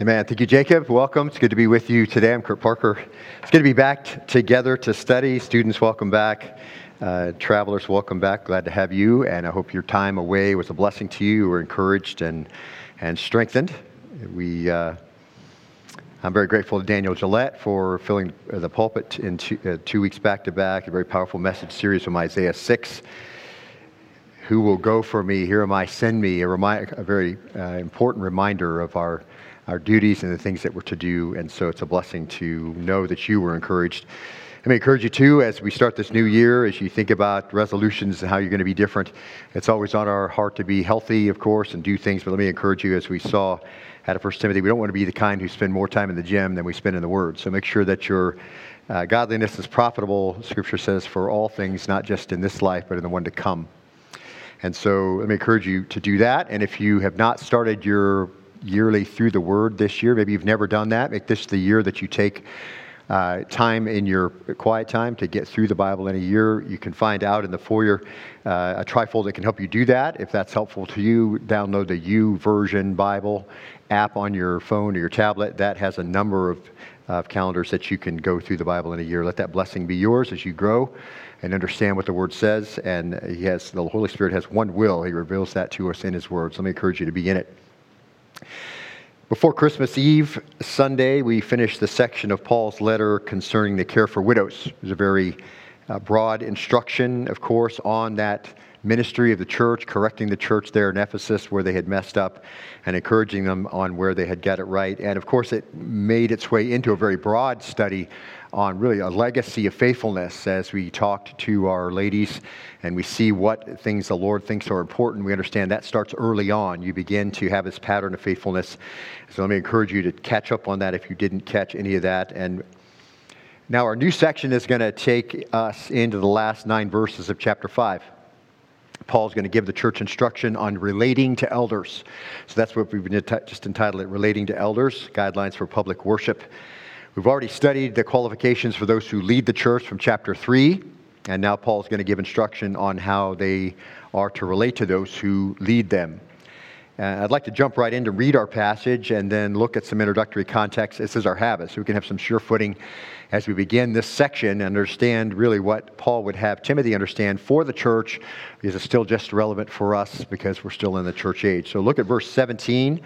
Amen. Thank you, Jacob. Welcome. It's good to be with you today. I'm Kurt Parker. It's good to be back together to study. Students, welcome back. Uh, travelers, welcome back. Glad to have you, and I hope your time away was a blessing to you. You were encouraged and, and strengthened. We, uh, I'm very grateful to Daniel Gillette for filling the pulpit in two, uh, two weeks back to back, a very powerful message series from Isaiah 6 who will go for me? Here am I, send me. A, remind, a very uh, important reminder of our our duties and the things that we're to do. And so it's a blessing to know that you were encouraged. Let me encourage you too as we start this new year, as you think about resolutions and how you're going to be different. It's always on our heart to be healthy, of course, and do things. But let me encourage you, as we saw out of First Timothy, we don't want to be the kind who spend more time in the gym than we spend in the Word. So make sure that your uh, godliness is profitable. Scripture says for all things, not just in this life, but in the one to come. And so let me encourage you to do that. And if you have not started your yearly through the Word this year. Maybe you've never done that. Make this the year that you take uh, time in your quiet time to get through the Bible in a year. You can find out in the foyer uh, a trifold that can help you do that. If that's helpful to you, download the YouVersion Bible app on your phone or your tablet. That has a number of, of calendars that you can go through the Bible in a year. Let that blessing be yours as you grow and understand what the Word says. And He has the Holy Spirit has one will. He reveals that to us in His words. Let me encourage you to be in it. Before Christmas Eve Sunday, we finished the section of Paul's letter concerning the care for widows. It was a very uh, broad instruction, of course, on that ministry of the church, correcting the church there in Ephesus where they had messed up, and encouraging them on where they had got it right. And of course, it made its way into a very broad study on really a legacy of faithfulness as we talked to our ladies and we see what things the Lord thinks are important. We understand that starts early on. You begin to have this pattern of faithfulness. So let me encourage you to catch up on that if you didn't catch any of that. And now our new section is going to take us into the last nine verses of chapter 5. Paul's going to give the church instruction on relating to elders. So that's what we've just entitled it Relating to Elders Guidelines for Public Worship. We've already studied the qualifications for those who lead the church from chapter 3, and now Paul's going to give instruction on how they are to relate to those who lead them. Uh, I'd like to jump right in to read our passage and then look at some introductory context. This is our habit, so we can have some sure footing as we begin this section and understand really what Paul would have Timothy understand for the church it's still just relevant for us because we're still in the church age. So look at verse 17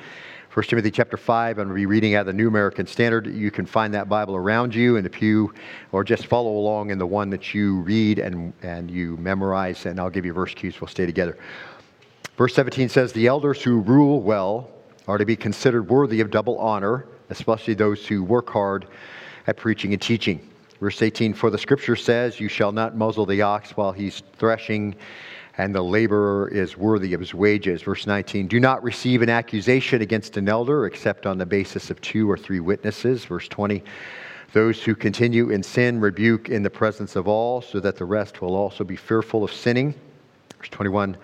1 Timothy chapter 5, I'm going to be reading out of the New American Standard. You can find that Bible around you in the pew, or just follow along in the one that you read and, and you memorize, and I'll give you verse cues. We'll stay together. Verse 17 says, The elders who rule well are to be considered worthy of double honor, especially those who work hard at preaching and teaching. Verse 18, For the scripture says, You shall not muzzle the ox while he's threshing and the laborer is worthy of his wages. Verse 19, do not receive an accusation against an elder except on the basis of two or three witnesses. Verse 20, those who continue in sin rebuke in the presence of all, so that the rest will also be fearful of sinning. Verse 21,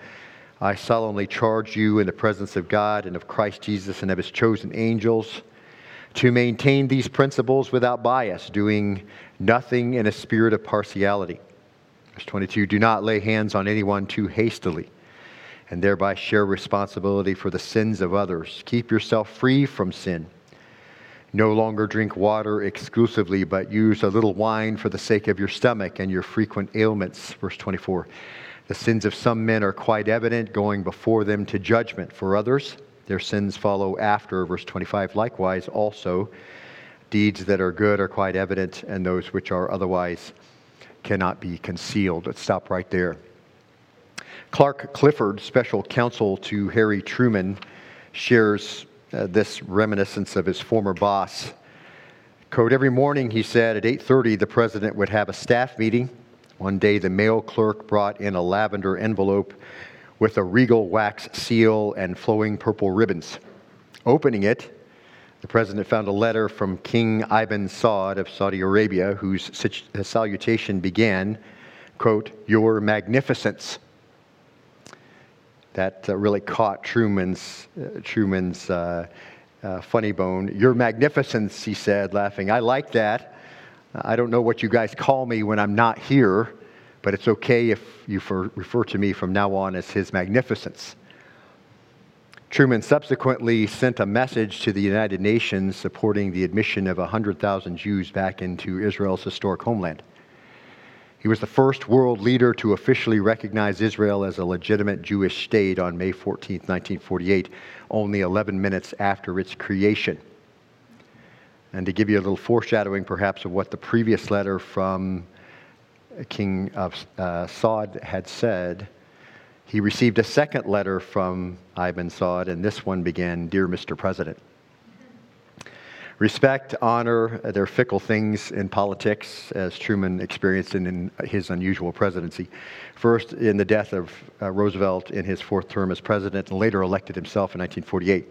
I solemnly charge you in the presence of God and of Christ Jesus and of his chosen angels to maintain these principles without bias, doing nothing in a spirit of partiality Verse 22 Do not lay hands on anyone too hastily and thereby share responsibility for the sins of others. Keep yourself free from sin. No longer drink water exclusively, but use a little wine for the sake of your stomach and your frequent ailments. Verse 24. The sins of some men are quite evident, going before them to judgment. For others, their sins follow after. Verse 25. Likewise, also, deeds that are good are quite evident, and those which are otherwise cannot be concealed. Let's stop right there. Clark Clifford, special counsel to Harry Truman, shares uh, this reminiscence of his former boss. Quote, every morning, he said, at 8.30, the president would have a staff meeting. One day, the mail clerk brought in a lavender envelope with a regal wax seal and flowing purple ribbons. Opening it, the president found a letter from King Ibn Saud of Saudi Arabia, whose salutation began, quote, Your Magnificence. That uh, really caught Truman's, uh, Truman's uh, uh funny bone. Your Magnificence, he said, laughing. I like that. Uh, I don't know what you guys call me when I'm not here, but it's okay if you refer to me from now on as His Magnificence. Truman subsequently sent a message to the United Nations supporting the admission of 100,000 Jews back into Israel's historic homeland. He was the first world leader to officially recognize Israel as a legitimate Jewish state on May 14, 1948, only 11 minutes after its creation. And to give you a little foreshadowing, perhaps, of what the previous letter from King uh, Saud had said, he received a second letter from Ibn Saud, and this one began Dear Mr. President. Respect, honor, they're fickle things in politics, as Truman experienced in, in his unusual presidency. First, in the death of uh, Roosevelt in his fourth term as president, and later elected himself in 1948.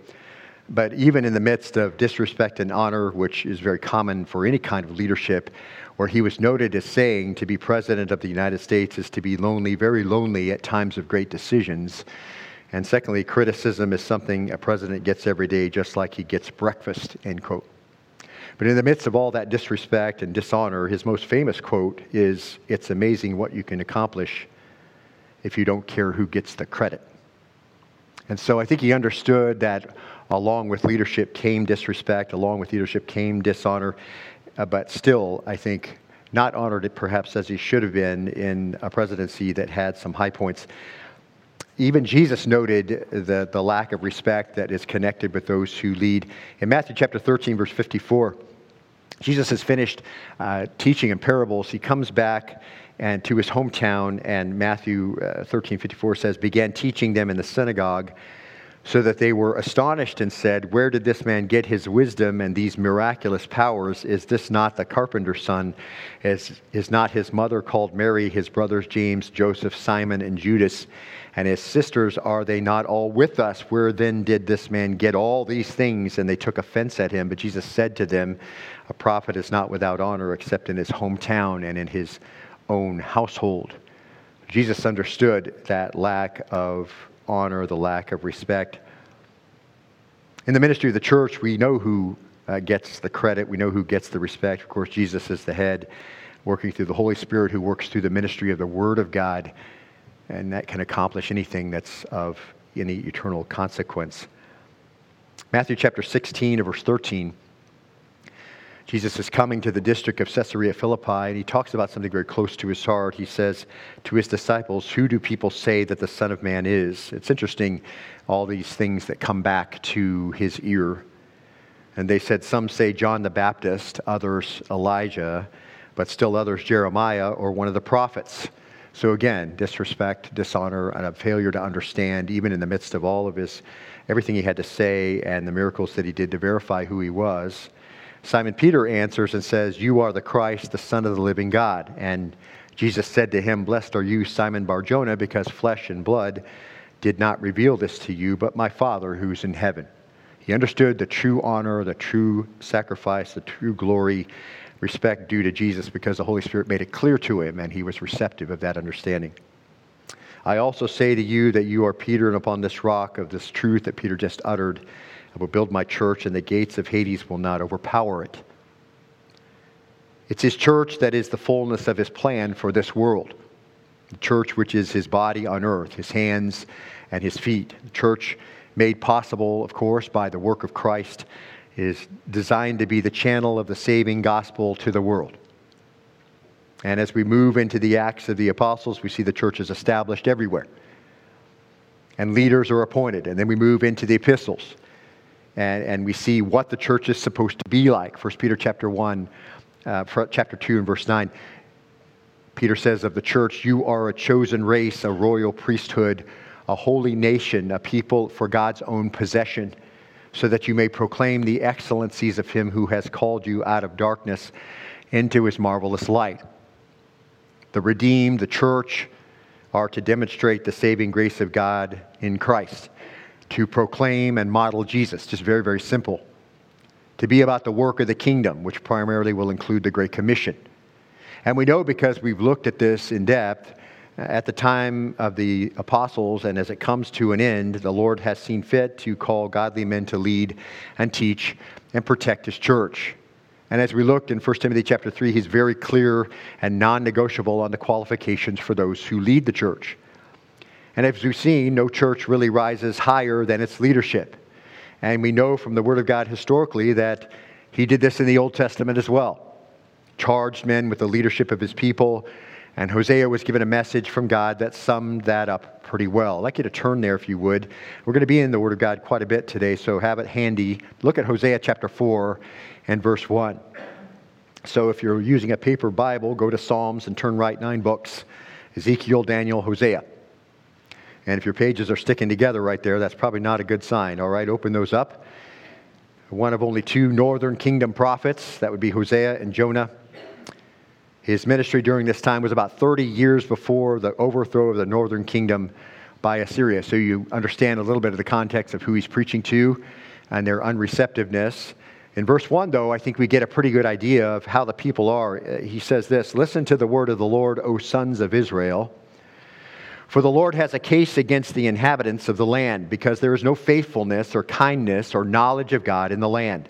But even in the midst of disrespect and honor, which is very common for any kind of leadership, where he was noted as saying to be president of the United States is to be lonely, very lonely at times of great decisions. And secondly, criticism is something a president gets every day, just like he gets breakfast, end quote. But in the midst of all that disrespect and dishonor, his most famous quote is It's amazing what you can accomplish if you don't care who gets the credit. And so I think he understood that along with leadership came disrespect, along with leadership came dishonor, uh, but still, I think, not honored it perhaps as he should have been in a presidency that had some high points. Even Jesus noted the, the lack of respect that is connected with those who lead. In Matthew chapter 13, verse 54, Jesus has finished uh, teaching in parables. He comes back and to his hometown, and Matthew uh, 13, 54 says, began teaching them in the synagogue, so that they were astonished and said, Where did this man get his wisdom and these miraculous powers? Is this not the carpenter's son? Is, is not his mother called Mary, his brothers James, Joseph, Simon, and Judas? And his sisters, are they not all with us? Where then did this man get all these things? And they took offense at him. But Jesus said to them, A prophet is not without honor except in his hometown and in his own household. Jesus understood that lack of honor, the lack of respect. In the ministry of the church, we know who uh, gets the credit, we know who gets the respect. Of course, Jesus is the head, working through the Holy Spirit who works through the ministry of the Word of God and that can accomplish anything that's of any eternal consequence. Matthew chapter 16, verse 13. Jesus is coming to the district of Caesarea Philippi, and he talks about something very close to his heart. He says to his disciples, Who do people say that the Son of Man is? It's interesting, all these things that come back to his ear. And they said, Some say John the Baptist, others Elijah, but still others Jeremiah or one of the prophets. So again, disrespect, dishonor, and a failure to understand, even in the midst of all of his everything he had to say and the miracles that he did to verify who he was. Simon Peter answers and says, You are the Christ, the Son of the living God. And Jesus said to him, Blessed are you, Simon Barjona, because flesh and blood did not reveal this to you, but my Father who's in heaven. He understood the true honor, the true sacrifice, the true glory respect due to Jesus because the Holy Spirit made it clear to him and he was receptive of that understanding. I also say to you that you are Peter, and upon this rock of this truth that Peter just uttered, I will build my church, and the gates of Hades will not overpower it. It's his church that is the fullness of his plan for this world. The church, which is his body on earth, his hands and his feet. The church made possible, of course, by the work of Christ is designed to be the channel of the saving gospel to the world. And as we move into the Acts of the Apostles, we see the church is established everywhere. And leaders are appointed. And then we move into the epistles. And, and we see what the church is supposed to be like. 1 Peter chapter 1, uh, chapter 2 and verse 9. Peter says of the church, You are a chosen race, a royal priesthood, a holy nation, a people for God's own possession so that you may proclaim the excellencies of him who has called you out of darkness into his marvelous light. The redeemed, the church, are to demonstrate the saving grace of God in Christ, to proclaim and model Jesus. Just very, very simple. To be about the work of the kingdom, which primarily will include the Great Commission. And we know because we've looked at this in depth uh, at the time of the apostles, and as it comes to an end, the Lord has seen fit to call godly men to lead and teach and protect his church. And as we looked in 1 Timothy chapter 3, he's very clear and non negotiable on the qualifications for those who lead the church. And as we've seen, no church really rises higher than its leadership. And we know from the Word of God historically that He did this in the Old Testament as well. Charged men with the leadership of His people. And Hosea was given a message from God that summed that up pretty well. I'd like you to turn there if you would. We're going to be in the Word of God quite a bit today, so have it handy. Look at Hosea chapter 4 and verse 1. So if you're using a paper Bible, go to Psalms and turn right nine books Ezekiel, Daniel, Hosea. And if your pages are sticking together right there, that's probably not a good sign. All right, open those up. One of only two northern kingdom prophets, that would be Hosea and Jonah. His ministry during this time was about 30 years before the overthrow of the northern kingdom by Assyria. So you understand a little bit of the context of who he's preaching to and their unreceptiveness. In verse 1, though, I think we get a pretty good idea of how the people are. He says this Listen to the word of the Lord, O sons of Israel. For the Lord has a case against the inhabitants of the land, because there is no faithfulness or kindness or knowledge of God in the land.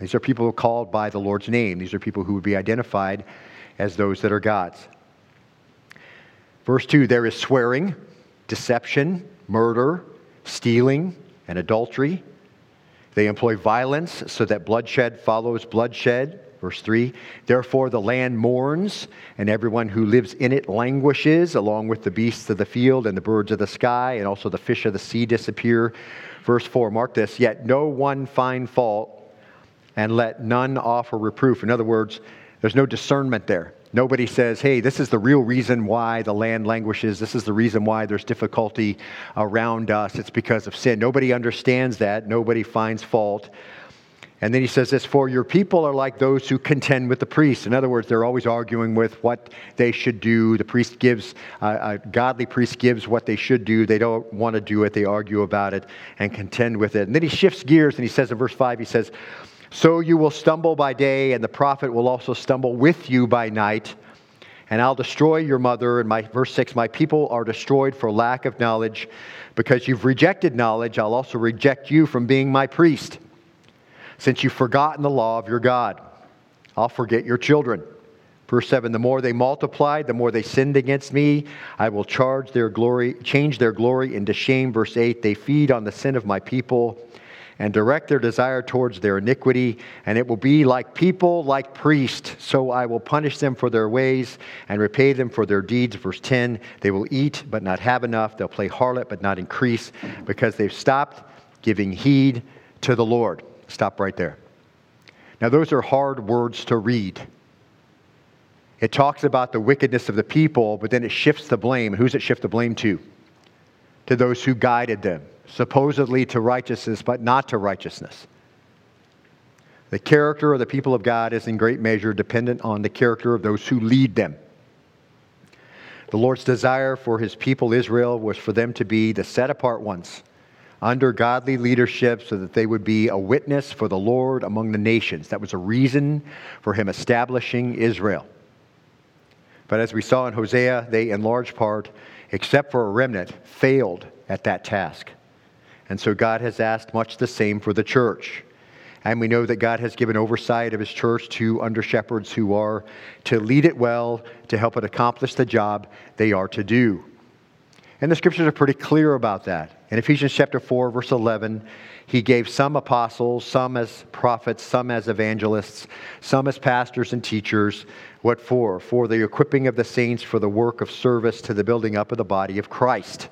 These are people called by the Lord's name. These are people who would be identified as those that are God's. Verse 2 there is swearing, deception, murder, stealing, and adultery they employ violence so that bloodshed follows bloodshed. Verse 3 Therefore the land mourns, and everyone who lives in it languishes, along with the beasts of the field and the birds of the sky, and also the fish of the sea disappear. Verse 4 Mark this Yet no one find fault, and let none offer reproof. In other words, there's no discernment there. Nobody says, hey, this is the real reason why the land languishes. This is the reason why there's difficulty around us. It's because of sin. Nobody understands that. Nobody finds fault. And then he says this For your people are like those who contend with the priest. In other words, they're always arguing with what they should do. The priest gives, uh, a godly priest gives what they should do. They don't want to do it. They argue about it and contend with it. And then he shifts gears and he says in verse 5, he says, so you will stumble by day, and the prophet will also stumble with you by night. And I'll destroy your mother. And my verse 6 My people are destroyed for lack of knowledge. Because you've rejected knowledge, I'll also reject you from being my priest. Since you've forgotten the law of your God, I'll forget your children. Verse 7 The more they multiplied, the more they sinned against me. I will charge their glory, change their glory into shame. Verse 8 They feed on the sin of my people and direct their desire towards their iniquity, and it will be like people, like priests. So I will punish them for their ways and repay them for their deeds. Verse 10 They will eat, but not have enough. They'll play harlot, but not increase, because they've stopped giving heed to the Lord. Stop right there. Now, those are hard words to read. It talks about the wickedness of the people, but then it shifts the blame. Who's it shift the blame to? To those who guided them supposedly to righteousness, but not to righteousness. The character of the people of God is in great measure dependent on the character of those who lead them. The Lord's desire for his people Israel was for them to be the set apart ones under godly leadership so that they would be a witness for the Lord among the nations. That was a reason for him establishing Israel. But as we saw in Hosea, they, in large part, except for a remnant, failed at that task. And so God has asked much the same for the church. And we know that God has given oversight of his church to under shepherds who are to lead it well, to help it accomplish the job they are to do. And the scriptures are pretty clear about that. In Ephesians chapter 4, verse 11, he gave some apostles, some as prophets, some as evangelists, some as pastors and teachers. What for? For the equipping of the saints for the work of service to the building up of the body of Christ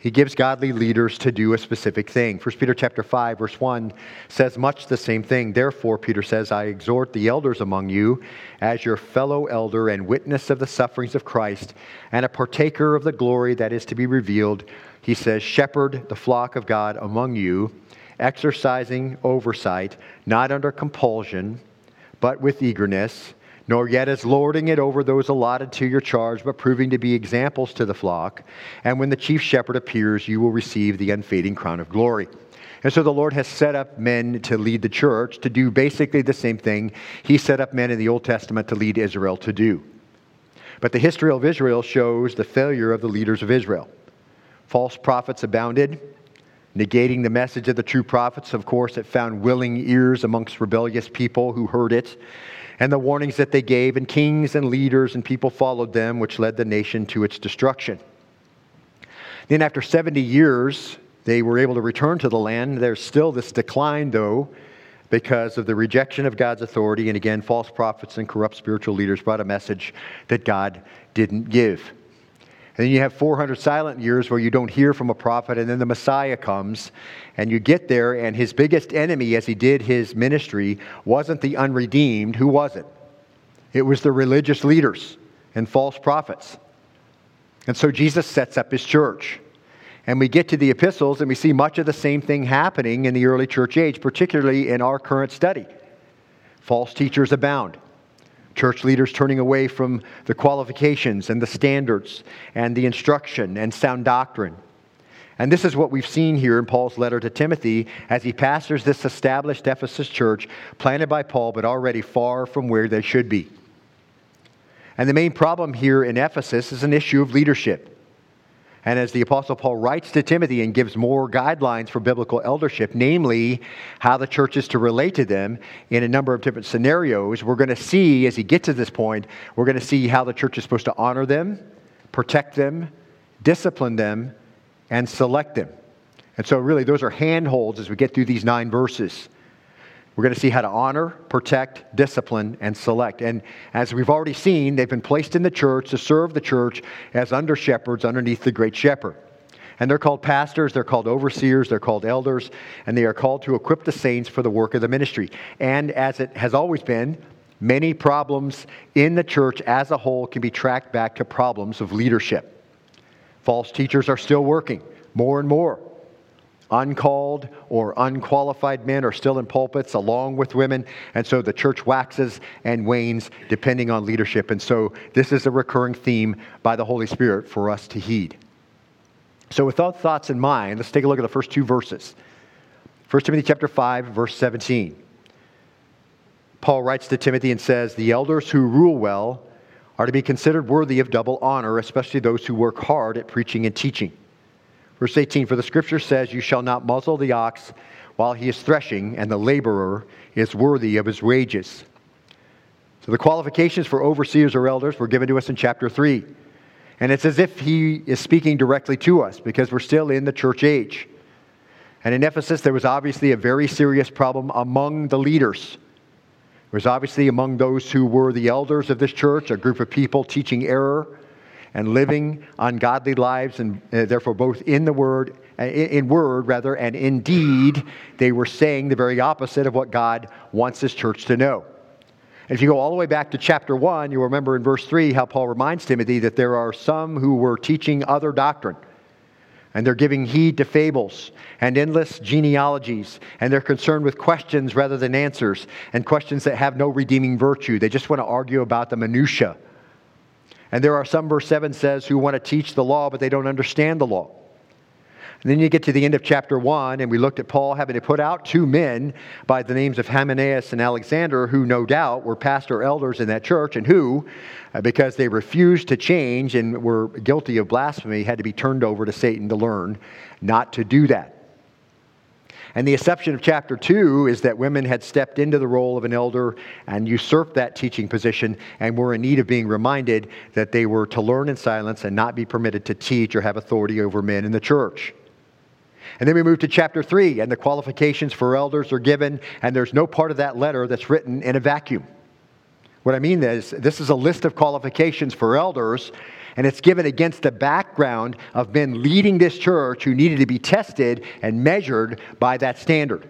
he gives godly leaders to do a specific thing. 1 Peter chapter 5 verse 1 says much the same thing. Therefore Peter says, I exhort the elders among you as your fellow elder and witness of the sufferings of Christ and a partaker of the glory that is to be revealed. He says, shepherd the flock of God among you, exercising oversight, not under compulsion, but with eagerness nor yet as lording it over those allotted to your charge, but proving to be examples to the flock. And when the chief shepherd appears, you will receive the unfading crown of glory. And so the Lord has set up men to lead the church to do basically the same thing He set up men in the Old Testament to lead Israel to do. But the history of Israel shows the failure of the leaders of Israel. False prophets abounded, negating the message of the true prophets. Of course, it found willing ears amongst rebellious people who heard it and the warnings that they gave, and kings and leaders and people followed them, which led the nation to its destruction. Then, after 70 years, they were able to return to the land. There's still this decline, though, because of the rejection of God's authority. And again, false prophets and corrupt spiritual leaders brought a message that God didn't give. And then you have 400 silent years where you don't hear from a prophet, and then the Messiah comes, and you get there, and his biggest enemy as he did his ministry wasn't the unredeemed. Who was it? It was the religious leaders and false prophets. And so Jesus sets up his church. And we get to the epistles and we see much of the same thing happening in the early church age, particularly in our current study. False teachers abound. Church leaders turning away from the qualifications and the standards and the instruction and sound doctrine. And this is what we've seen here in Paul's letter to Timothy as he pastors this established Ephesus church planted by Paul, but already far from where they should be. And the main problem here in Ephesus is an issue of leadership. And as the Apostle Paul writes to Timothy and gives more guidelines for biblical eldership, namely how the church is to relate to them in a number of different scenarios, we're going to see, as he gets to this point, we're going to see how the church is supposed to honor them, protect them, discipline them, and select them. And so, really, those are handholds as we get through these nine verses. We're going to see how to honor, protect, discipline, and select. And as we've already seen, they've been placed in the church to serve the church as under shepherds underneath the great shepherd. And they're called pastors, they're called overseers, they're called elders, and they are called to equip the saints for the work of the ministry. And as it has always been, many problems in the church as a whole can be tracked back to problems of leadership. False teachers are still working more and more. Uncalled or unqualified men are still in pulpits along with women, and so the church waxes and wanes depending on leadership. And so this is a recurring theme by the Holy Spirit for us to heed. So, with those thoughts in mind, let's take a look at the first two verses. 1 Timothy chapter 5, verse 17. Paul writes to Timothy and says, The elders who rule well are to be considered worthy of double honor, especially those who work hard at preaching and teaching. Verse 18 For the scripture says, You shall not muzzle the ox while he is threshing, and the laborer is worthy of his wages. So the qualifications for overseers or elders were given to us in chapter 3. And it's as if he is speaking directly to us because we're still in the church age. And in Ephesus, there was obviously a very serious problem among the leaders. It was obviously among those who were the elders of this church, a group of people teaching error and living ungodly lives, and uh, therefore both in the word, uh, in word rather, and in deed, they were saying the very opposite of what God wants His church to know. If you go all the way back to chapter 1, you'll remember in verse 3 how Paul reminds Timothy that there are some who were teaching other doctrine. And they're giving heed to fables and endless genealogies. And they're concerned with questions rather than answers, and questions that have no redeeming virtue. They just want to argue about the minutiae and there are some, verse 7 says, who want to teach the law, but they don't understand the law. And then you get to the end of chapter 1, and we looked at Paul having to put out two men by the names of Hymenaeus and Alexander, who no doubt were pastor elders in that church, and who, uh, because they refused to change and were guilty of blasphemy, had to be turned over to Satan to learn not to do that. And the exception of chapter 2 is that women had stepped into the role of an elder and usurped that teaching position and were in need of being reminded that they were to learn in silence and not be permitted to teach or have authority over men in the church. And then we move to chapter 3, and the qualifications for elders are given, and there's no part of that letter that's written in a vacuum. What I mean is, this is a list of qualifications for elders and it's given against the background of men leading this church who needed to be tested and measured by that standard.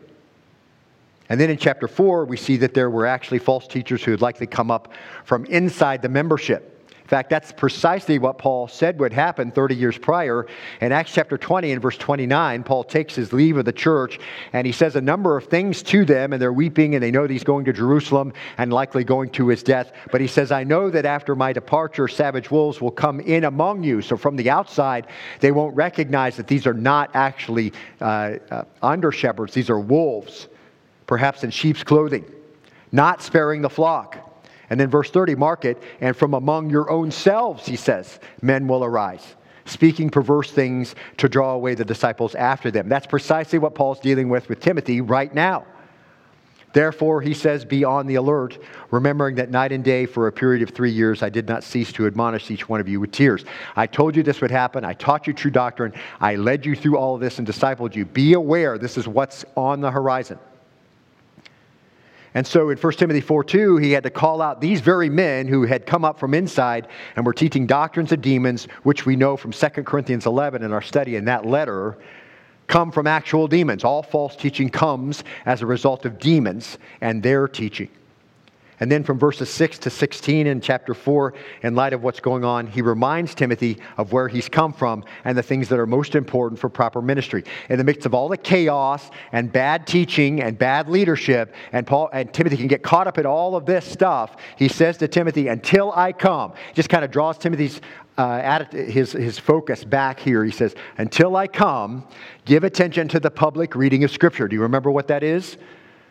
And then in chapter 4, we see that there were actually false teachers who had likely come up from inside the membership. In fact, that's precisely what Paul said would happen 30 years prior. In Acts chapter 20 and verse 29, Paul takes his leave of the church and he says a number of things to them, and they're weeping and they know that he's going to Jerusalem and likely going to his death. But he says, I know that after my departure, savage wolves will come in among you. So from the outside, they won't recognize that these are not actually uh, uh, under shepherds, these are wolves, perhaps in sheep's clothing, not sparing the flock. And then verse 30, mark it, and from among your own selves, he says, men will arise, speaking perverse things to draw away the disciples after them. That's precisely what Paul's dealing with with Timothy right now. Therefore, he says, be on the alert, remembering that night and day for a period of three years I did not cease to admonish each one of you with tears. I told you this would happen. I taught you true doctrine. I led you through all of this and discipled you. Be aware this is what's on the horizon. And so in 1 Timothy 4 2, he had to call out these very men who had come up from inside and were teaching doctrines of demons, which we know from 2 Corinthians 11 in our study in that letter come from actual demons. All false teaching comes as a result of demons and their teaching. And then from verses 6 to 16 in chapter 4, in light of what's going on, he reminds Timothy of where he's come from and the things that are most important for proper ministry. In the midst of all the chaos and bad teaching and bad leadership, and Paul and Timothy can get caught up in all of this stuff, he says to Timothy, Until I come, just kind of draws Timothy's uh, his, his focus back here. He says, Until I come, give attention to the public reading of Scripture. Do you remember what that is?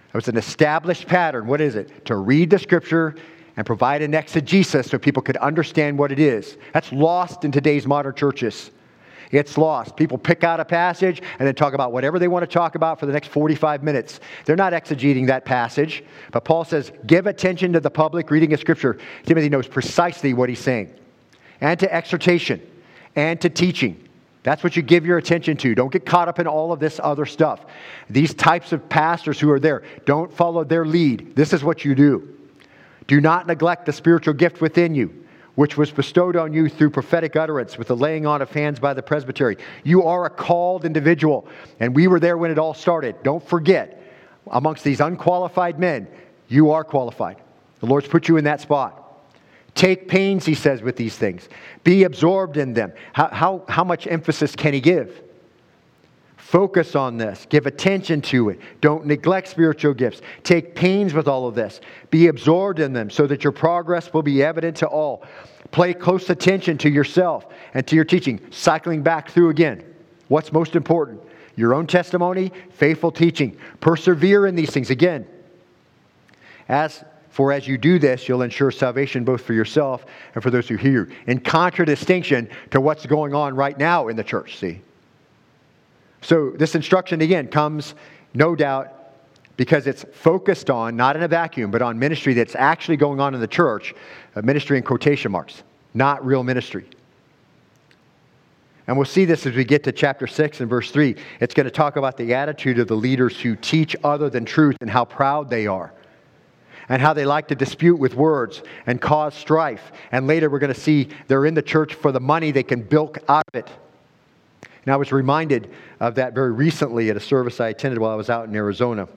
It was an established pattern. What is it? To read the Scripture and provide an exegesis so people could understand what it is. That's lost in today's modern churches. It's lost. People pick out a passage and then talk about whatever they want to talk about for the next 45 minutes. They're not exegeting that passage. But Paul says, give attention to the public reading of Scripture. Timothy knows precisely what he's saying and to exhortation and to teaching. That's what you give your attention to. Don't get caught up in all of this other stuff. These types of pastors who are there, don't follow their lead. This is what you do. Do not neglect the spiritual gift within you, which was bestowed on you through prophetic utterance with the laying on of hands by the presbytery. You are a called individual, and we were there when it all started. Don't forget, amongst these unqualified men, you are qualified. The Lord's put you in that spot. Take pains, he says, with these things. Be absorbed in them. How, how, how much emphasis can he give? Focus on this. Give attention to it. Don't neglect spiritual gifts. Take pains with all of this. Be absorbed in them so that your progress will be evident to all. Play close attention to yourself and to your teaching. Cycling back through again. What's most important? Your own testimony, faithful teaching. Persevere in these things. Again, as for as you do this, you'll ensure salvation both for yourself and for those who hear you. In contradistinction to what's going on right now in the church, see? So this instruction, again, comes, no doubt, because it's focused on, not in a vacuum, but on ministry that's actually going on in the church, a ministry in quotation marks, not real ministry. And we'll see this as we get to chapter 6 and verse 3. It's going to talk about the attitude of the leaders who teach other than truth and how proud they are and how they like to dispute with words and cause strife. And later we're going to see they're in the church for the money they can bilk out of it. And I was reminded of that very recently at a service I attended while I was out in Arizona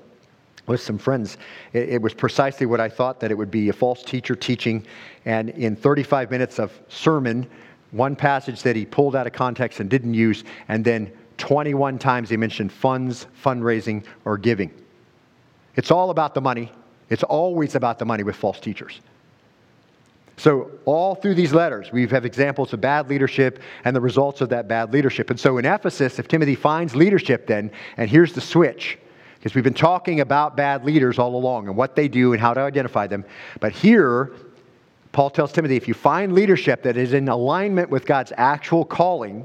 with some friends. It, it was precisely what I thought that it would be a false teacher teaching. And in 35 minutes of sermon, one passage that he pulled out of context and didn't use, and then 21 times he mentioned funds, fundraising, or giving. It's all about the money. It's always about the money with false teachers. So, all through these letters, we have examples of bad leadership and the results of that bad leadership. And so, in Ephesus, if Timothy finds leadership, then, and here's the switch, because we've been talking about bad leaders all along and what they do and how to identify them. But here, Paul tells Timothy if you find leadership that is in alignment with God's actual calling,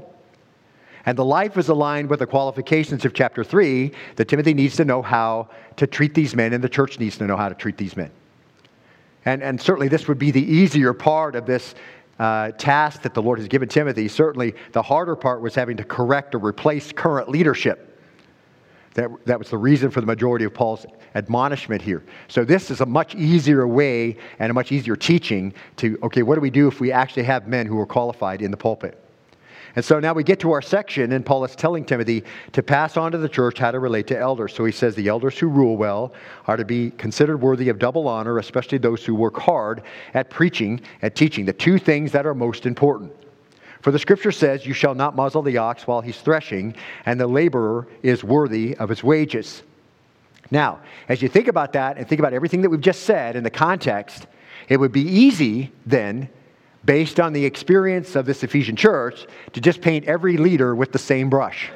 and the life is aligned with the qualifications of chapter 3 that Timothy needs to know how to treat these men, and the church needs to know how to treat these men. And, and certainly, this would be the easier part of this uh, task that the Lord has given Timothy. Certainly, the harder part was having to correct or replace current leadership. That, that was the reason for the majority of Paul's admonishment here. So, this is a much easier way and a much easier teaching to okay, what do we do if we actually have men who are qualified in the pulpit? And so now we get to our section, and Paul is telling Timothy to pass on to the church how to relate to elders. So he says the elders who rule well are to be considered worthy of double honor, especially those who work hard at preaching, at teaching, the two things that are most important. For the scripture says, You shall not muzzle the ox while he's threshing, and the laborer is worthy of his wages. Now, as you think about that and think about everything that we've just said in the context, it would be easy then based on the experience of this Ephesian church, to just paint every leader with the same brush.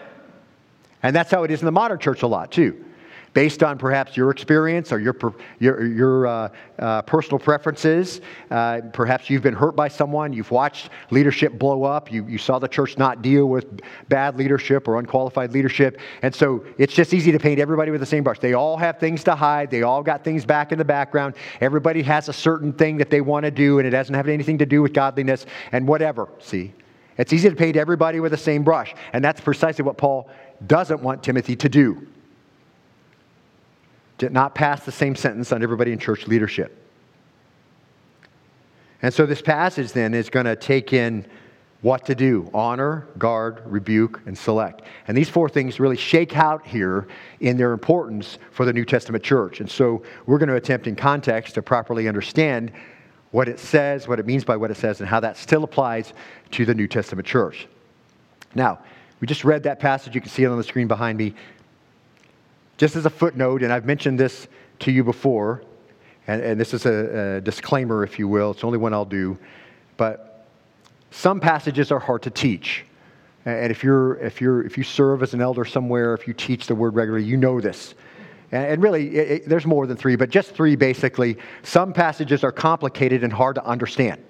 And that's how it is in the modern church a lot, too. Based on perhaps your experience or your, your, your uh, uh, personal preferences. Uh, perhaps you've been hurt by someone, you've watched leadership blow up, you, you saw the church not deal with bad leadership or unqualified leadership. And so it's just easy to paint everybody with the same brush. They all have things to hide, they all got things back in the background. Everybody has a certain thing that they want to do, and it doesn't have anything to do with godliness and whatever. See? It's easy to paint everybody with the same brush. And that's precisely what Paul doesn't want Timothy to do did not pass the same sentence on everybody in church leadership. And so this passage then is going to take in what to do honor, guard, rebuke, and select. And these four things really shake out here in their importance for the New Testament church. And so we're going to attempt in context to properly understand what it says, what it means by what it says, and how that still applies to the New Testament church. Now, we just read that passage. You can see it on the screen behind me. Just as a footnote, and I've mentioned this to you before, and, and this is a, a disclaimer, if you will, it's the only one I'll do, but some passages are hard to teach. And if, you're, if, you're, if you serve as an elder somewhere, if you teach the word regularly, you know this. And, really, it, it, there's more than three, but just three basically. Some passages are complicated and hard to understand.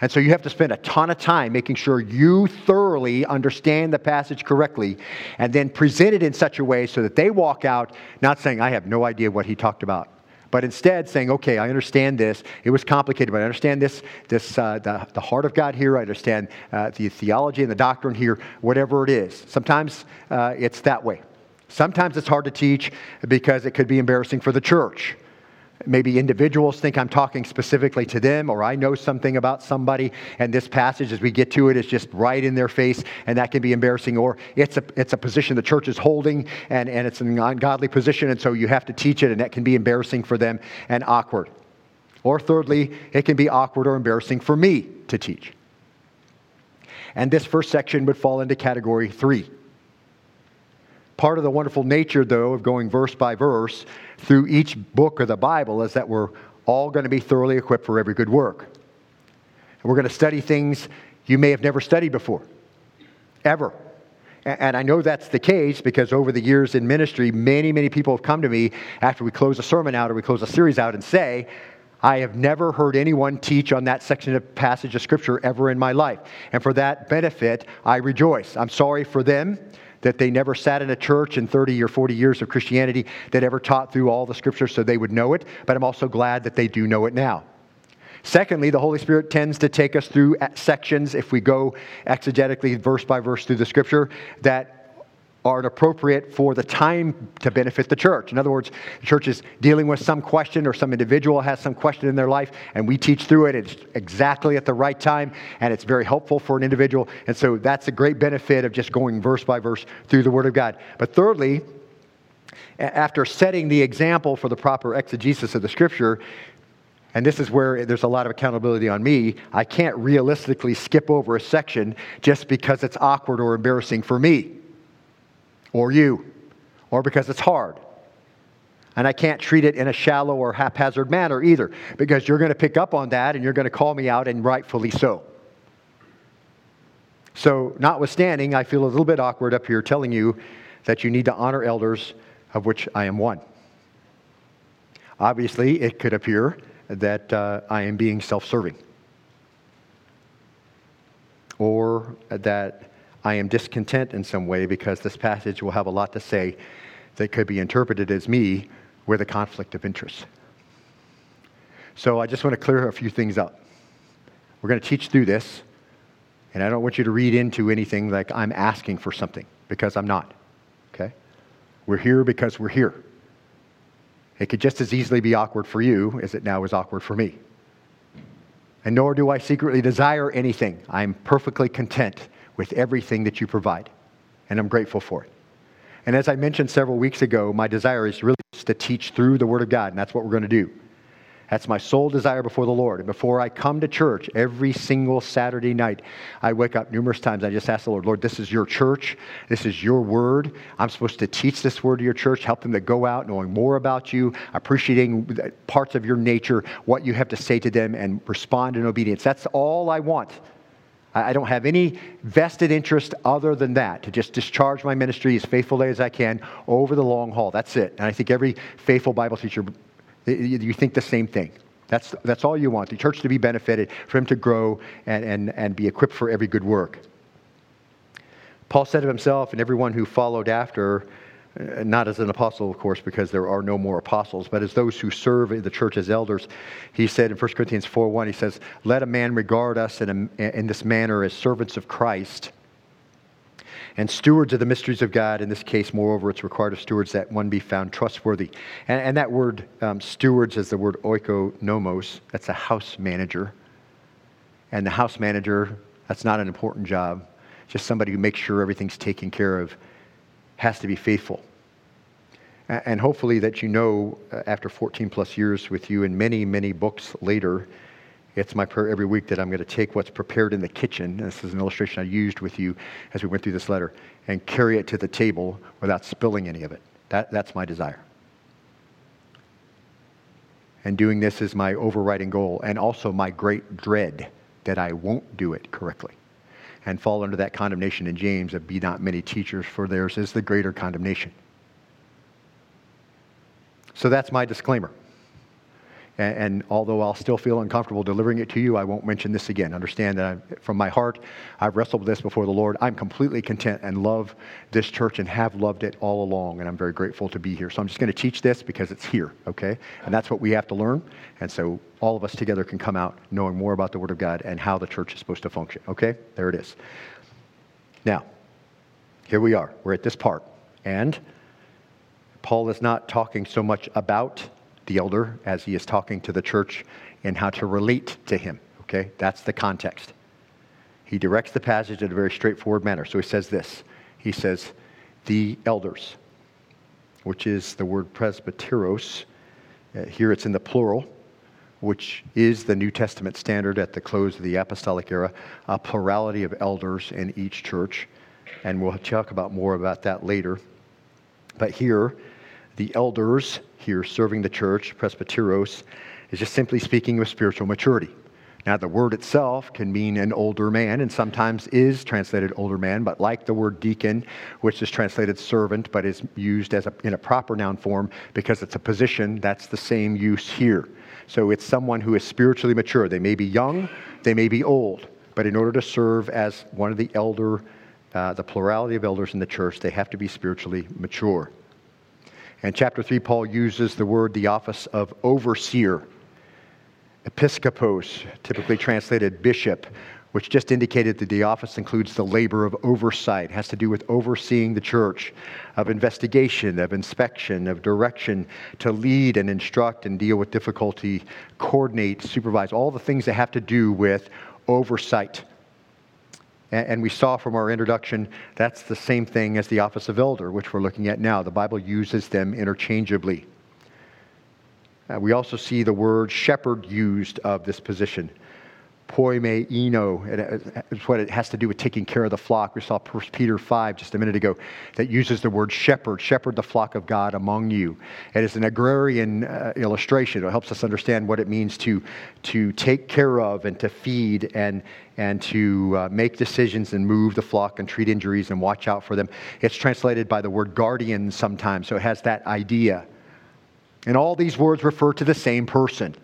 And so you have to spend a ton of time making sure you thoroughly understand the passage correctly and then present it in such a way so that they walk out not saying, I have no idea what he talked about. But instead saying, okay, I understand this. It was complicated, but I understand this, this uh, the, the heart of God here. I understand uh, the theology and the doctrine here, whatever it is. Sometimes uh, it's that way. Sometimes it's hard to teach because it could be embarrassing for the church. Maybe individuals think I'm talking specifically to them, or I know something about somebody, and this passage, as we get to it, is just right in their face, and that can be embarrassing. Or it's a, it's a position the church is holding, and, and it's an ungodly position, and so you have to teach it, and that can be embarrassing for them and awkward. Or thirdly, it can be awkward or embarrassing for me to teach. And this first section would fall into category three. Part of the wonderful nature, though, of going verse by verse through each book of the Bible is that we're all going to be thoroughly equipped for every good work. And we're going to study things you may have never studied before, ever. And I know that's the case because over the years in ministry, many, many people have come to me after we close a sermon out or we close a series out and say, I have never heard anyone teach on that section of passage of Scripture ever in my life. And for that benefit, I rejoice. I'm sorry for them that they never sat in a church in 30 or 40 years of Christianity that ever taught through all the scriptures so they would know it, but I'm also glad that they do know it now. Secondly, the Holy Spirit tends to take us through sections, if we go exegetically, verse by verse through the scripture, that are appropriate for the time to benefit the church. In other words, the church is dealing with some question or some individual has some question in their life, and we teach through it. It's exactly at the right time, and it's very helpful for an individual. And so that's a great benefit of just going verse by verse through the Word of God. But thirdly, after setting the example for the proper exegesis of the Scripture, and this is where there's a lot of accountability on me. I can't realistically skip over a section just because it's awkward or embarrassing for me or you, or because it's hard. And I can't treat it in a shallow or haphazard manner either, because you're going to pick up on that and you're going to call me out, and rightfully so. So, notwithstanding, I feel a little bit awkward up here telling you that you need to honor elders, of which I am one. Obviously, it could appear that uh, I am being self serving, or that I am discontent in some way because this passage will have a lot to say that could be interpreted as me with a conflict of interest. So I just want to clear a few things up. We're going to teach through this, and I don't want you to read into anything like I'm asking for something because I'm not. Okay? We're here because we're here. It could just as easily be awkward for you as it now is awkward for me. And nor do I secretly desire anything. I'm perfectly content with everything that you provide. And I'm grateful for it. And as I mentioned several weeks ago, my desire is really to teach through the Word of God, and that's what we're going to do. That's my sole desire before the Lord. And before I come to church every single Saturday night, I wake up numerous times. I just ask the Lord, Lord, this is your church. This is your word. I'm supposed to teach this word to your church, help them to go out knowing more about you, appreciating parts of your nature, what you have to say to them, and respond in obedience. That's all I want. I don't have any vested interest other than that, to just discharge my ministry as faithfully as I can over the long haul. That's it. And I think every faithful Bible teacher, you think the same thing. That's, that's all you want the church to be benefited, for him to grow and, and, and be equipped for every good work. Paul said of himself and everyone who followed after, not as an apostle, of course, because there are no more apostles, but as those who serve the church as elders. He said in 1 Corinthians 4 1, he says, Let a man regard us in, a, in this manner as servants of Christ and stewards of the mysteries of God. In this case, moreover, it's required of stewards that one be found trustworthy. And, and that word, um, stewards, is the word oikonomos. That's a house manager. And the house manager, that's not an important job. Just somebody who makes sure everything's taken care of has to be faithful. And hopefully, that you know, uh, after 14 plus years with you and many, many books later, it's my prayer every week that I'm going to take what's prepared in the kitchen. This is an illustration I used with you as we went through this letter and carry it to the table without spilling any of it. That, that's my desire. And doing this is my overriding goal and also my great dread that I won't do it correctly and fall under that condemnation in James of be not many teachers, for theirs is the greater condemnation. So that's my disclaimer. And, and, although I'll still feel uncomfortable delivering it to you, I won't mention this again. Understand that I'm, from my heart, I've wrestled with this before the Lord. I'm completely content and love this church and have loved it all along, and I'm very grateful to be here. So I'm just going to teach this because it's here, okay? And that's what we have to learn. And so all of us together can come out knowing more about the Word of God and how the church is supposed to function, okay? There it is. Now, here we are. We're at this part. And Paul is not talking so much about the elder as he is talking to the church and how to relate to him. Okay, that's the context. He directs the passage in a very straightforward manner. So he says this He says, the elders, which is the word presbyteros. Uh, here it's in the plural, which is the New Testament standard at the close of the apostolic era, a plurality of elders in each church. And we'll talk about more about that later. But here, the elders here serving the church, presbyteros, is just simply speaking of spiritual maturity. Now, the word itself can mean an older man and sometimes is translated older man, but like the word deacon, which is translated servant but is used as a, in a proper noun form because it's a position, that's the same use here. So it's someone who is spiritually mature. They may be young, they may be old, but in order to serve as one of the elder, uh, the plurality of elders in the church, they have to be spiritually mature. And chapter 3, Paul uses the word, the office of overseer, episkopos, typically translated bishop, which just indicated that the office includes the labor of oversight, has to do with overseeing the church, of investigation, of inspection, of direction, to lead and instruct and deal with difficulty, coordinate, supervise, all the things that have to do with oversight. And we saw from our introduction that's the same thing as the office of elder, which we're looking at now. The Bible uses them interchangeably. Uh, we also see the word shepherd used of this position poimaino. It's what it has to do with taking care of the flock. We saw 1 Peter 5 just a minute ago that uses the word shepherd, shepherd the flock of God among you. It is an agrarian uh, illustration. It helps us understand what it means to, to take care of and to feed and, and to uh, make decisions and move the flock and treat injuries and watch out for them. It's translated by the word guardian sometimes, so it has that idea. And all these words refer to the same person.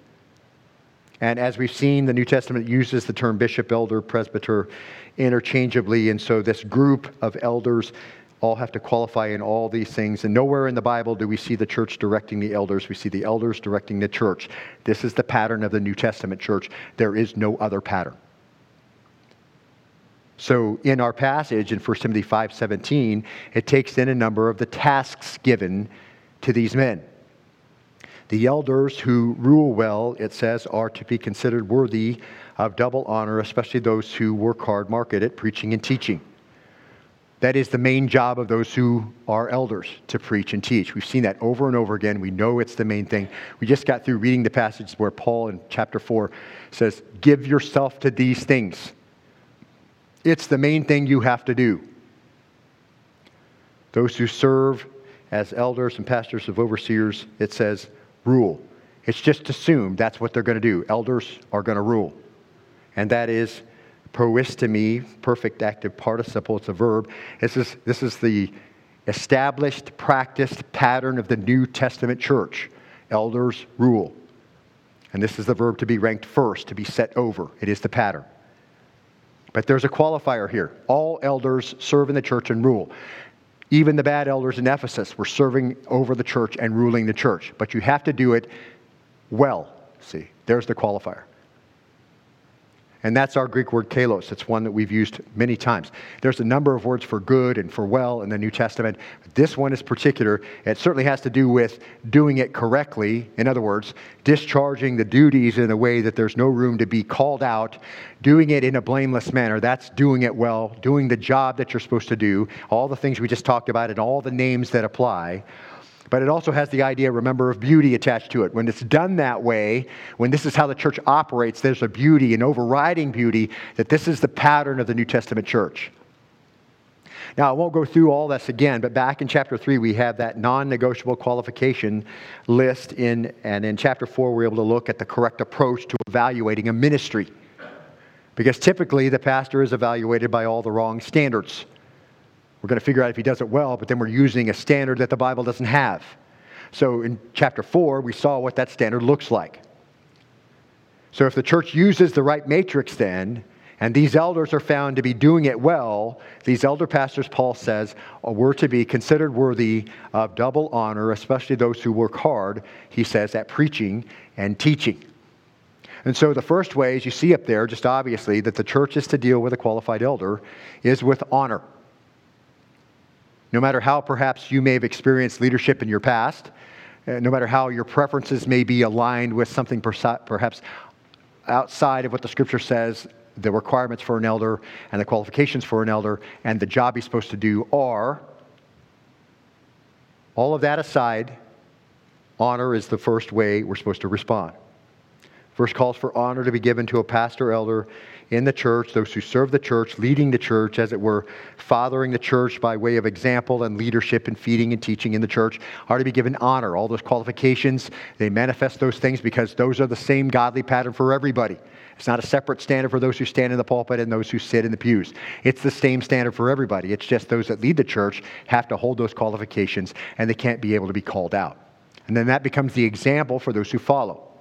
And as we've seen, the New Testament uses the term bishop, elder, presbyter interchangeably. And so this group of elders all have to qualify in all these things. And nowhere in the Bible do we see the church directing the elders. We see the elders directing the church. This is the pattern of the New Testament church. There is no other pattern. So in our passage in 1 Timothy 5:17, it takes in a number of the tasks given to these men. The elders who rule well, it says, are to be considered worthy of double honor, especially those who work hard, market it, preaching and teaching. That is the main job of those who are elders to preach and teach. We've seen that over and over again. We know it's the main thing. We just got through reading the passage where Paul in chapter 4 says, Give yourself to these things. It's the main thing you have to do. Those who serve as elders and pastors of overseers, it says, rule. It's just assumed that's what they're going to do. Elders are going to rule. And that is proistemi, perfect active participle, it's a verb. This is, this is the established, practiced pattern of the New Testament church. Elders rule. And this is the verb to be ranked first, to be set over. It is the pattern. But there's a qualifier here. All elders serve in the church and rule. Even the bad elders in Ephesus were serving over the church and ruling the church. But you have to do it well. See, there's the qualifier. And that's our Greek word kalos. It's one that we've used many times. There's a number of words for good and for well in the New Testament. This one is particular. It certainly has to do with doing it correctly. In other words, discharging the duties in a way that there's no room to be called out, doing it in a blameless manner. That's doing it well, doing the job that you're supposed to do, all the things we just talked about, and all the names that apply but it also has the idea, remember, of beauty attached to it. When it's done that way, when this is how the church operates, there's a beauty, an overriding beauty, that this is the pattern of the New Testament church. Now, I won't go through all this again, but back in chapter 3, we have that non negotiable qualification list. In, and in chapter 4, we're able to look at the correct approach to evaluating a ministry. Because typically, the pastor is evaluated by all the wrong standards. We're going to figure out if he does it well, but then we're using a standard that the Bible doesn't have. So in chapter 4, we saw what that standard looks like. So if the church uses the right matrix, then, and these elders are found to be doing it well, these elder pastors, Paul says, uh, were to be considered worthy of double honor, especially those who work hard, he says, at preaching and teaching. And so the first way, as you see up there, just obviously, that the church is to deal with a qualified elder is with honor. No matter how perhaps you may have experienced leadership in your past, uh, no matter how your preferences may be aligned with something perhaps outside of what the scripture says, the requirements for an elder and the qualifications for an elder and the job he's supposed to do are, all of that aside, honor is the first way we're supposed to respond. First calls for honor to be given to a pastor elder in the church, those who serve the church, leading the church, as it were, fathering the church by way of example and leadership and feeding and teaching in the church, are to be given honor. All those qualifications, they manifest those things because those are the same godly pattern for everybody. It's not a separate standard for those who stand in the pulpit and those who sit in the pews. It's the same standard for everybody. It's just those that lead the church have to hold those qualifications and they can't be able to be called out. And then that becomes the example for those who follow.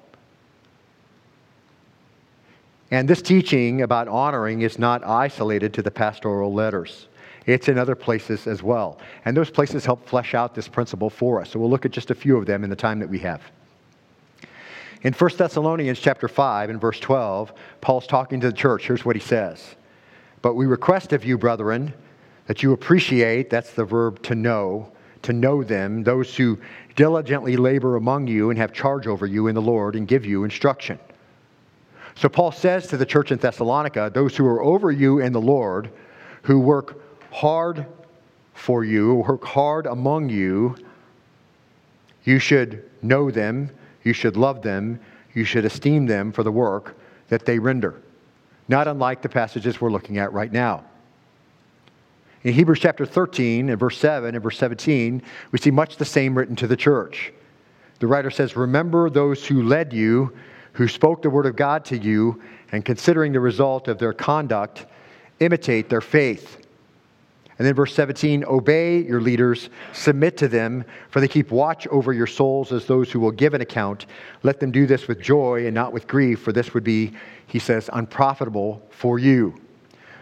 And this teaching about honoring is not isolated to the pastoral letters. It's in other places as well. And those places help flesh out this principle for us. So we'll look at just a few of them in the time that we have. In 1 Thessalonians chapter 5 and verse 12, Paul's talking to the church. Here's what he says. But we request of you, brethren, that you appreciate, that's the verb to know, to know them, those who diligently labor among you and have charge over you in the Lord and give you instruction so Paul says to the church in Thessalonica, those who are over you in the Lord, who work hard for you, work hard among you, you should know them, you should love them, you should esteem them for the work that they render. Not unlike the passages we're looking at right now. In Hebrews chapter 13 and verse 7 and verse 17, we see much the same written to the church. The writer says, Remember those who led you who spoke the word of God to you, and considering the result of their conduct, imitate their faith. And then verse 17, obey your leaders, submit to them, for they keep watch over your souls as those who will give an account. Let them do this with joy and not with grief, for this would be, he says, unprofitable for you.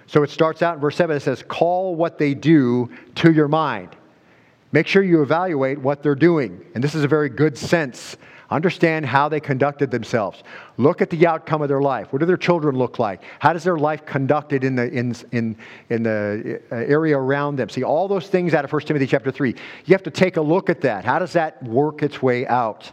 So it starts out in verse 7, it says, call what they do to your mind. Make sure you evaluate what they're doing. And this is a very good sense Understand how they conducted themselves. Look at the outcome of their life. What do their children look like? How does their life conducted in the, in, in, in the uh, area around them? See, all those things out of 1 Timothy chapter 3. You have to take a look at that. How does that work its way out?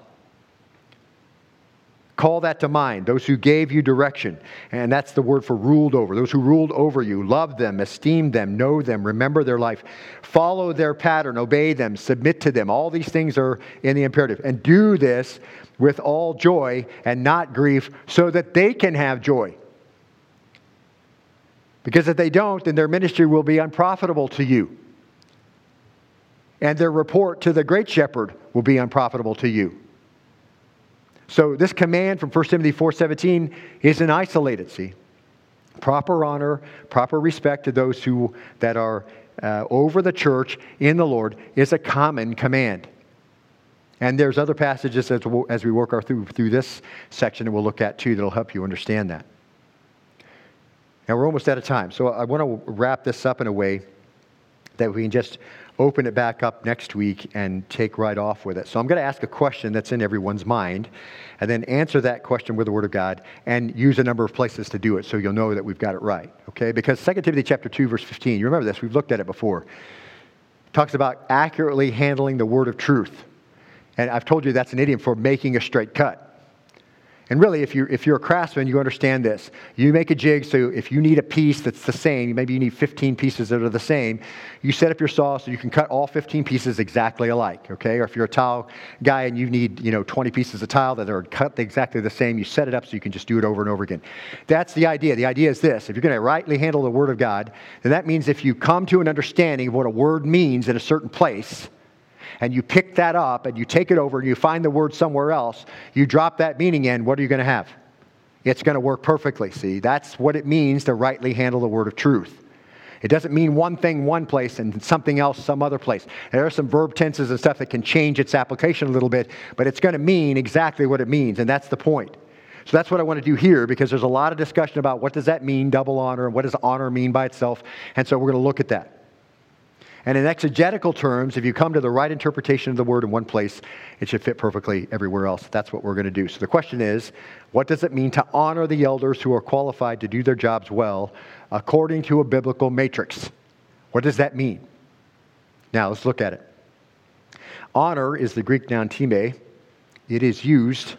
Call that to mind, those who gave you direction. And that's the word for ruled over. Those who ruled over you, love them, esteem them, know them, remember their life, follow their pattern, obey them, submit to them. All these things are in the imperative. And do this with all joy and not grief so that they can have joy. Because if they don't, then their ministry will be unprofitable to you. And their report to the great shepherd will be unprofitable to you. So this command from 1 Timothy 4:17 isn't isolated, see? Proper honor, proper respect to those who that are uh, over the church in the Lord is a common command. And there's other passages as, we'll, as we work our through, through this section that we'll look at too that'll help you understand that. Now we're almost out of time, so I want to wrap this up in a way that we can just open it back up next week and take right off with it. So I'm going to ask a question that's in everyone's mind and then answer that question with the Word of God and use a number of places to do it so you'll know that we've got it right. Okay? Because 2 Timothy chapter 2, verse 15, you remember this, we've looked at it before. It talks about accurately handling the word of truth. And I've told you that's an idiom for making a straight cut. And really, if you're, if you're a craftsman, you understand this. You make a jig, so if you need a piece that's the same, maybe you need 15 pieces that are the same, you set up your saw so you can cut all 15 pieces exactly alike, okay? Or if you're a tile guy and you need, you know, 20 pieces of tile that are cut exactly the same, you set it up so you can just do it over and over again. That's the idea. The idea is this. If you're going to rightly handle the Word of God, then that means if you come to an understanding of what a word means in a certain place, and you pick that up and you take it over and you find the word somewhere else, you drop that meaning in, what are you going to have? It's going to work perfectly. See, that's what it means to rightly handle the word of truth. It doesn't mean one thing one place and something else some other place. There are some verb tenses and stuff that can change its application a little bit, but it's going to mean exactly what it means, and that's the point. So that's what I want to do here because there's a lot of discussion about what does that mean, double honor, and what does honor mean by itself, and so we're going to look at that. And in exegetical terms, if you come to the right interpretation of the word in one place, it should fit perfectly everywhere else. That's what we're going to do. So the question is what does it mean to honor the elders who are qualified to do their jobs well according to a biblical matrix? What does that mean? Now, let's look at it. Honor is the Greek noun time. It is used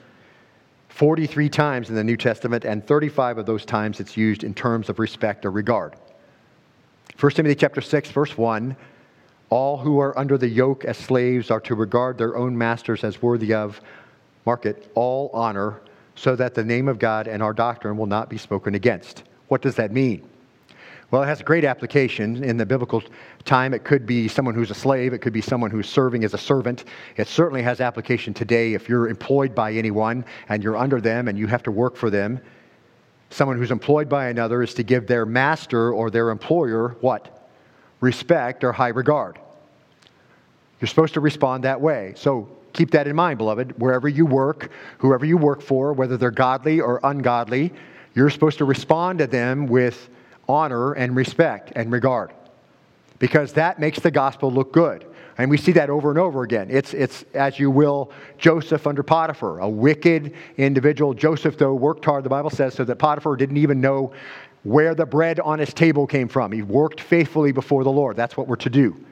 43 times in the New Testament, and 35 of those times it's used in terms of respect or regard. 1 Timothy chapter 6, verse 1 all who are under the yoke as slaves are to regard their own masters as worthy of, mark it, all honor, so that the name of God and our doctrine will not be spoken against. What does that mean? Well, it has a great application. In the biblical time, it could be someone who's a slave, it could be someone who's serving as a servant. It certainly has application today if you're employed by anyone and you're under them and you have to work for them. Someone who's employed by another is to give their master or their employer what? respect, or high regard. You're supposed to respond that way. So keep that in mind, beloved. Wherever you work, whoever you work for, whether they're godly or ungodly, you're supposed to respond to them with honor and respect and regard because that makes the gospel look good. And we see that over and over again. It's, it's, as you will, Joseph under Potiphar, a wicked individual. Joseph, though, worked hard, the Bible says, so that Potiphar didn't even know where the bread on his table came from. He worked faithfully before the Lord. That's what we're to do.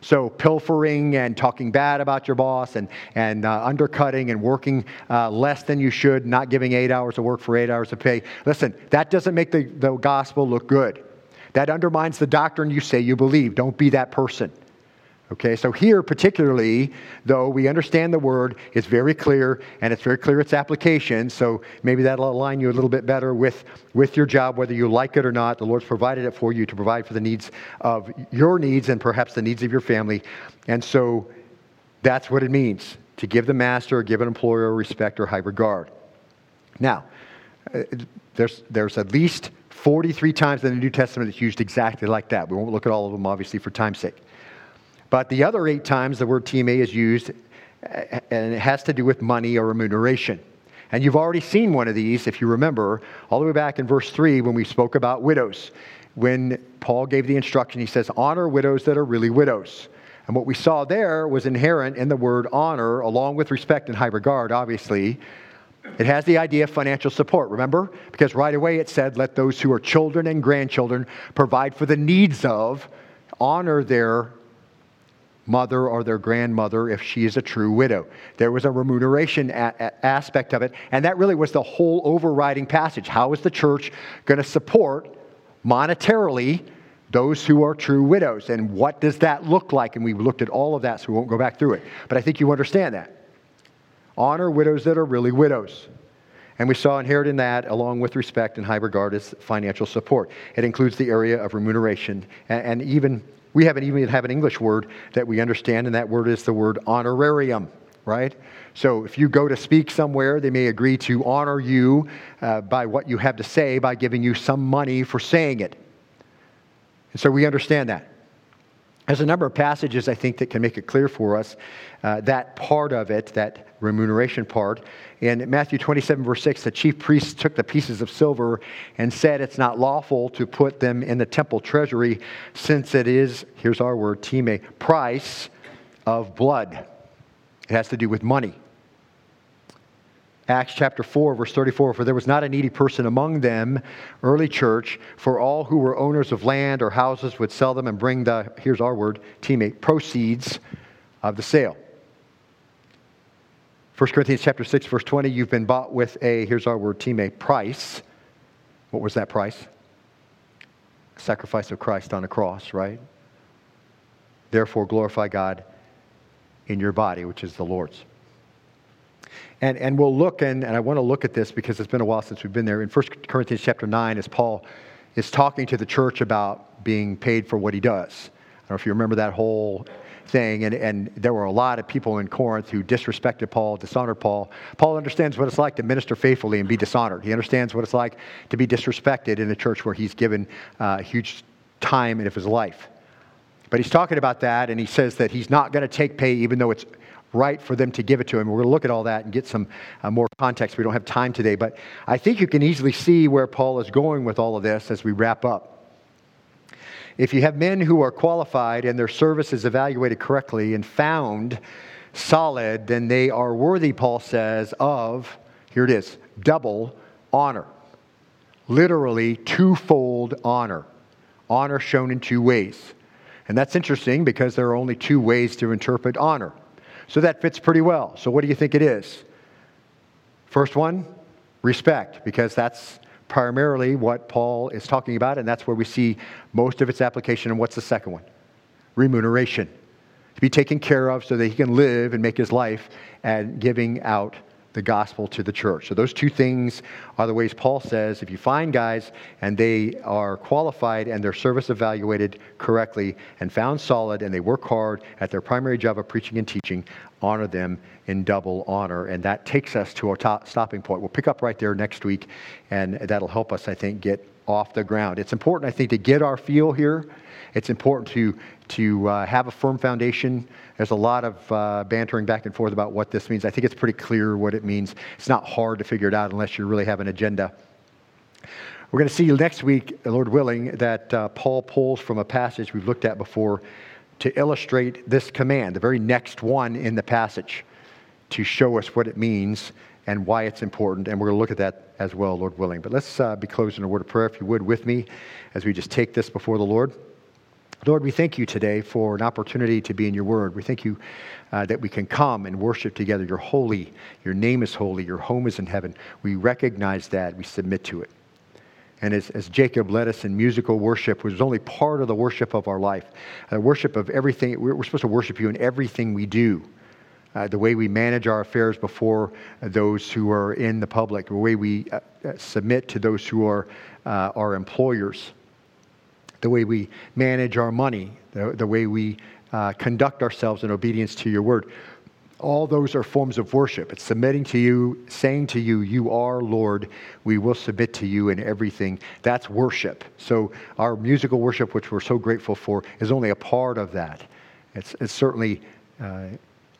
So, pilfering and talking bad about your boss and, and uh, undercutting and working uh, less than you should, not giving eight hours of work for eight hours of pay. Listen, that doesn't make the, the gospel look good. That undermines the doctrine you say you believe. Don't be that person. Okay, so here particularly, though we understand the word, it's very clear and it's very clear its application. So maybe that'll align you a little bit better with, with your job, whether you like it or not. The Lord's provided it for you to provide for the needs of your needs and perhaps the needs of your family. And so that's what it means to give the master, or give an employer respect or high regard. Now, uh, there's, there's at least 43 times in the New Testament it's used exactly like that. We won't look at all of them, obviously, for time's sake. But the other eight times the word time is used, uh, and it has to do with money or remuneration. And you've already seen one of these, if you remember, all the way back in verse 3 when we spoke about widows. When Paul gave the instruction, he says, Honor widows that are really widows. And what we saw there was inherent in the word honor, along with respect and high regard, obviously. It has the idea of financial support, remember? Because right away it said, Let those who are children and grandchildren provide for the needs of, honor their mother or their grandmother if she is a true widow. There was a remuneration a- a- aspect of it, and that really was the whole overriding passage. How is the church going to support monetarily those who are true widows? And what does that look like? And we've looked at all of that, so we won't go back through it. But I think you understand that. Honor widows that are really widows. And we saw inherent in that, along with respect and high regard, is financial support. It includes the area of remuneration and, and even we haven't even have an English word that we understand, and that word is the word honorarium, right? So if you go to speak somewhere, they may agree to honor you uh, by what you have to say by giving you some money for saying it. And so we understand that. There's a number of passages I think that can make it clear for us uh, that part of it, that remuneration part. In Matthew 27, verse 6, the chief priests took the pieces of silver and said, It's not lawful to put them in the temple treasury, since it is, here's our word, time, price of blood. It has to do with money. Acts chapter 4, verse 34 For there was not a needy person among them, early church, for all who were owners of land or houses would sell them and bring the, here's our word, time, proceeds of the sale. 1 Corinthians chapter 6, verse 20, you've been bought with a, here's our word, time, price. What was that price? Sacrifice of Christ on the cross, right? Therefore, glorify God in your body, which is the Lord's. And, and we'll look, and, and I want to look at this because it's been a while since we've been there. In 1 Corinthians chapter 9, as Paul is talking to the church about being paid for what he does. I don't know if you remember that whole thing. And, and there were a lot of people in Corinth who disrespected Paul, dishonored Paul. Paul understands what it's like to minister faithfully and be dishonored. He understands what it's like to be disrespected in a church where he's given uh, huge time and of his life. But he's talking about that, and he says that he's not going to take pay even though it's right for them to give it to him. We're going to look at all that and get some uh, more context. We don't have time today, but I think you can easily see where Paul is going with all of this as we wrap up. If you have men who are qualified and their service is evaluated correctly and found solid, then they are worthy, Paul says, of, here it is, double honor. Literally, twofold honor. Honor shown in two ways. And that's interesting because there are only two ways to interpret honor. So that fits pretty well. So, what do you think it is? First one, respect, because that's primarily what Paul is talking about, and that's where we see most of its application. And what's the second one? Remuneration. To be taken care of so that he can live and make his life and giving out the gospel to the church. So, those two things are the ways Paul says if you find guys and they are qualified and their service evaluated correctly and found solid and they work hard at their primary job of preaching and teaching, honor them in double honor. And that takes us to our top stopping point. We'll pick up right there next week, and that'll help us, I think, get off the ground. It's important, I think, to get our feel here. It's important to, to uh, have a firm foundation. There's a lot of uh, bantering back and forth about what this means. I think it's pretty clear what it means. It's not hard to figure it out unless you really have an agenda. We're going to see next week, Lord willing, that uh, Paul pulls from a passage we've looked at before to illustrate this command, the very next one in the passage, to show us what it means and why it's important. And we're going to look at that as well, Lord willing. But let's uh, be in a word of prayer, if you would, with me as we just take this before the Lord. Lord, we thank you today for an opportunity to be in your word. We thank you uh, that we can come and worship together. You're holy. Your name is holy. Your home is in heaven. We recognize that. We submit to it. And as, as Jacob led us in musical worship, which was only part of the worship of our life, uh, worship of everything, we're, we're, supposed to worship you in everything we do. Uh, the way we manage our affairs before those who are in the public, the way we uh, uh submit to those who are uh, our employers, the way we manage our money, the, the way we uh, conduct ourselves in obedience to your word all those are forms of worship. It's submitting to you, saying to you, You are Lord. We will submit to you in everything. That's worship. So, our musical worship, which we're so grateful for, is only a part of that. It's, it's certainly uh,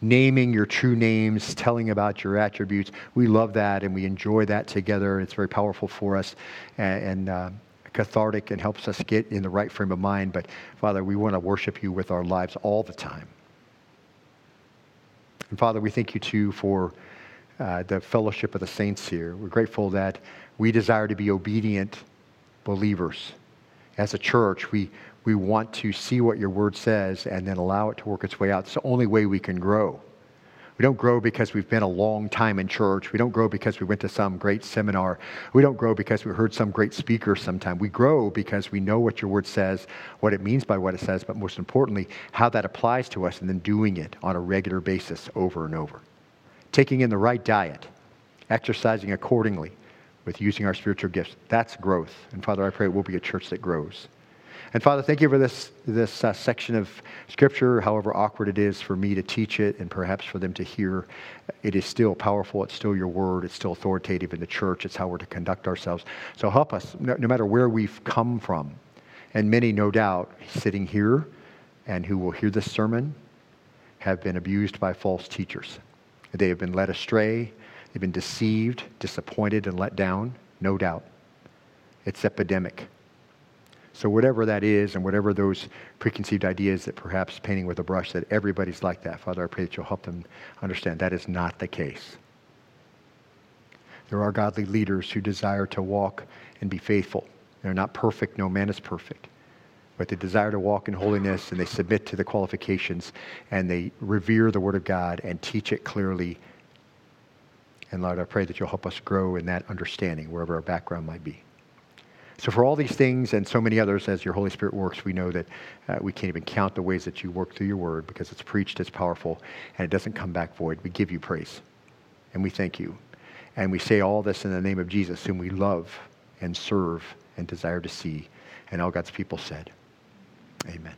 naming your true names, telling about your attributes. We love that and we enjoy that together. It's very powerful for us and, and uh, cathartic and helps us get in the right frame of mind. But, Father, we want to worship you with our lives all the time. And Father, we thank you too for uh, the fellowship of the saints here. We're grateful that we desire to be obedient believers. As a church, we, we want to see what your word says and then allow it to work its way out. It's the only way we can grow. We don't grow because we've been a long time in church. We don't grow because we went to some great seminar. We don't grow because we heard some great speaker sometime. We grow because we know what your word says, what it means by what it says, but most importantly, how that applies to us and then doing it on a regular basis over and over. Taking in the right diet, exercising accordingly with using our spiritual gifts. That's growth. And Father, I pray it will be a church that grows. And Father, thank you for this, this uh, section of Scripture, however awkward it is for me to teach it and perhaps for them to hear. It is still powerful. It's still your word. It's still authoritative in the church. It's how we're to conduct ourselves. So help us, no, no matter where we've come from. And many, no doubt, sitting here and who will hear this sermon have been abused by false teachers. They have been led astray. They've been deceived, disappointed, and let down, no doubt. It's epidemic. So, whatever that is, and whatever those preconceived ideas that perhaps painting with a brush that everybody's like that, Father, I pray that you'll help them understand that is not the case. There are godly leaders who desire to walk and be faithful. They're not perfect, no man is perfect. But they desire to walk in holiness and they submit to the qualifications and they revere the Word of God and teach it clearly. And Lord, I pray that you'll help us grow in that understanding, wherever our background might be. So, for all these things and so many others, as your Holy Spirit works, we know that uh, we can't even count the ways that you work through your word because it's preached, it's powerful, and it doesn't come back void. We give you praise and we thank you. And we say all this in the name of Jesus, whom we love and serve and desire to see. And all God's people said, Amen.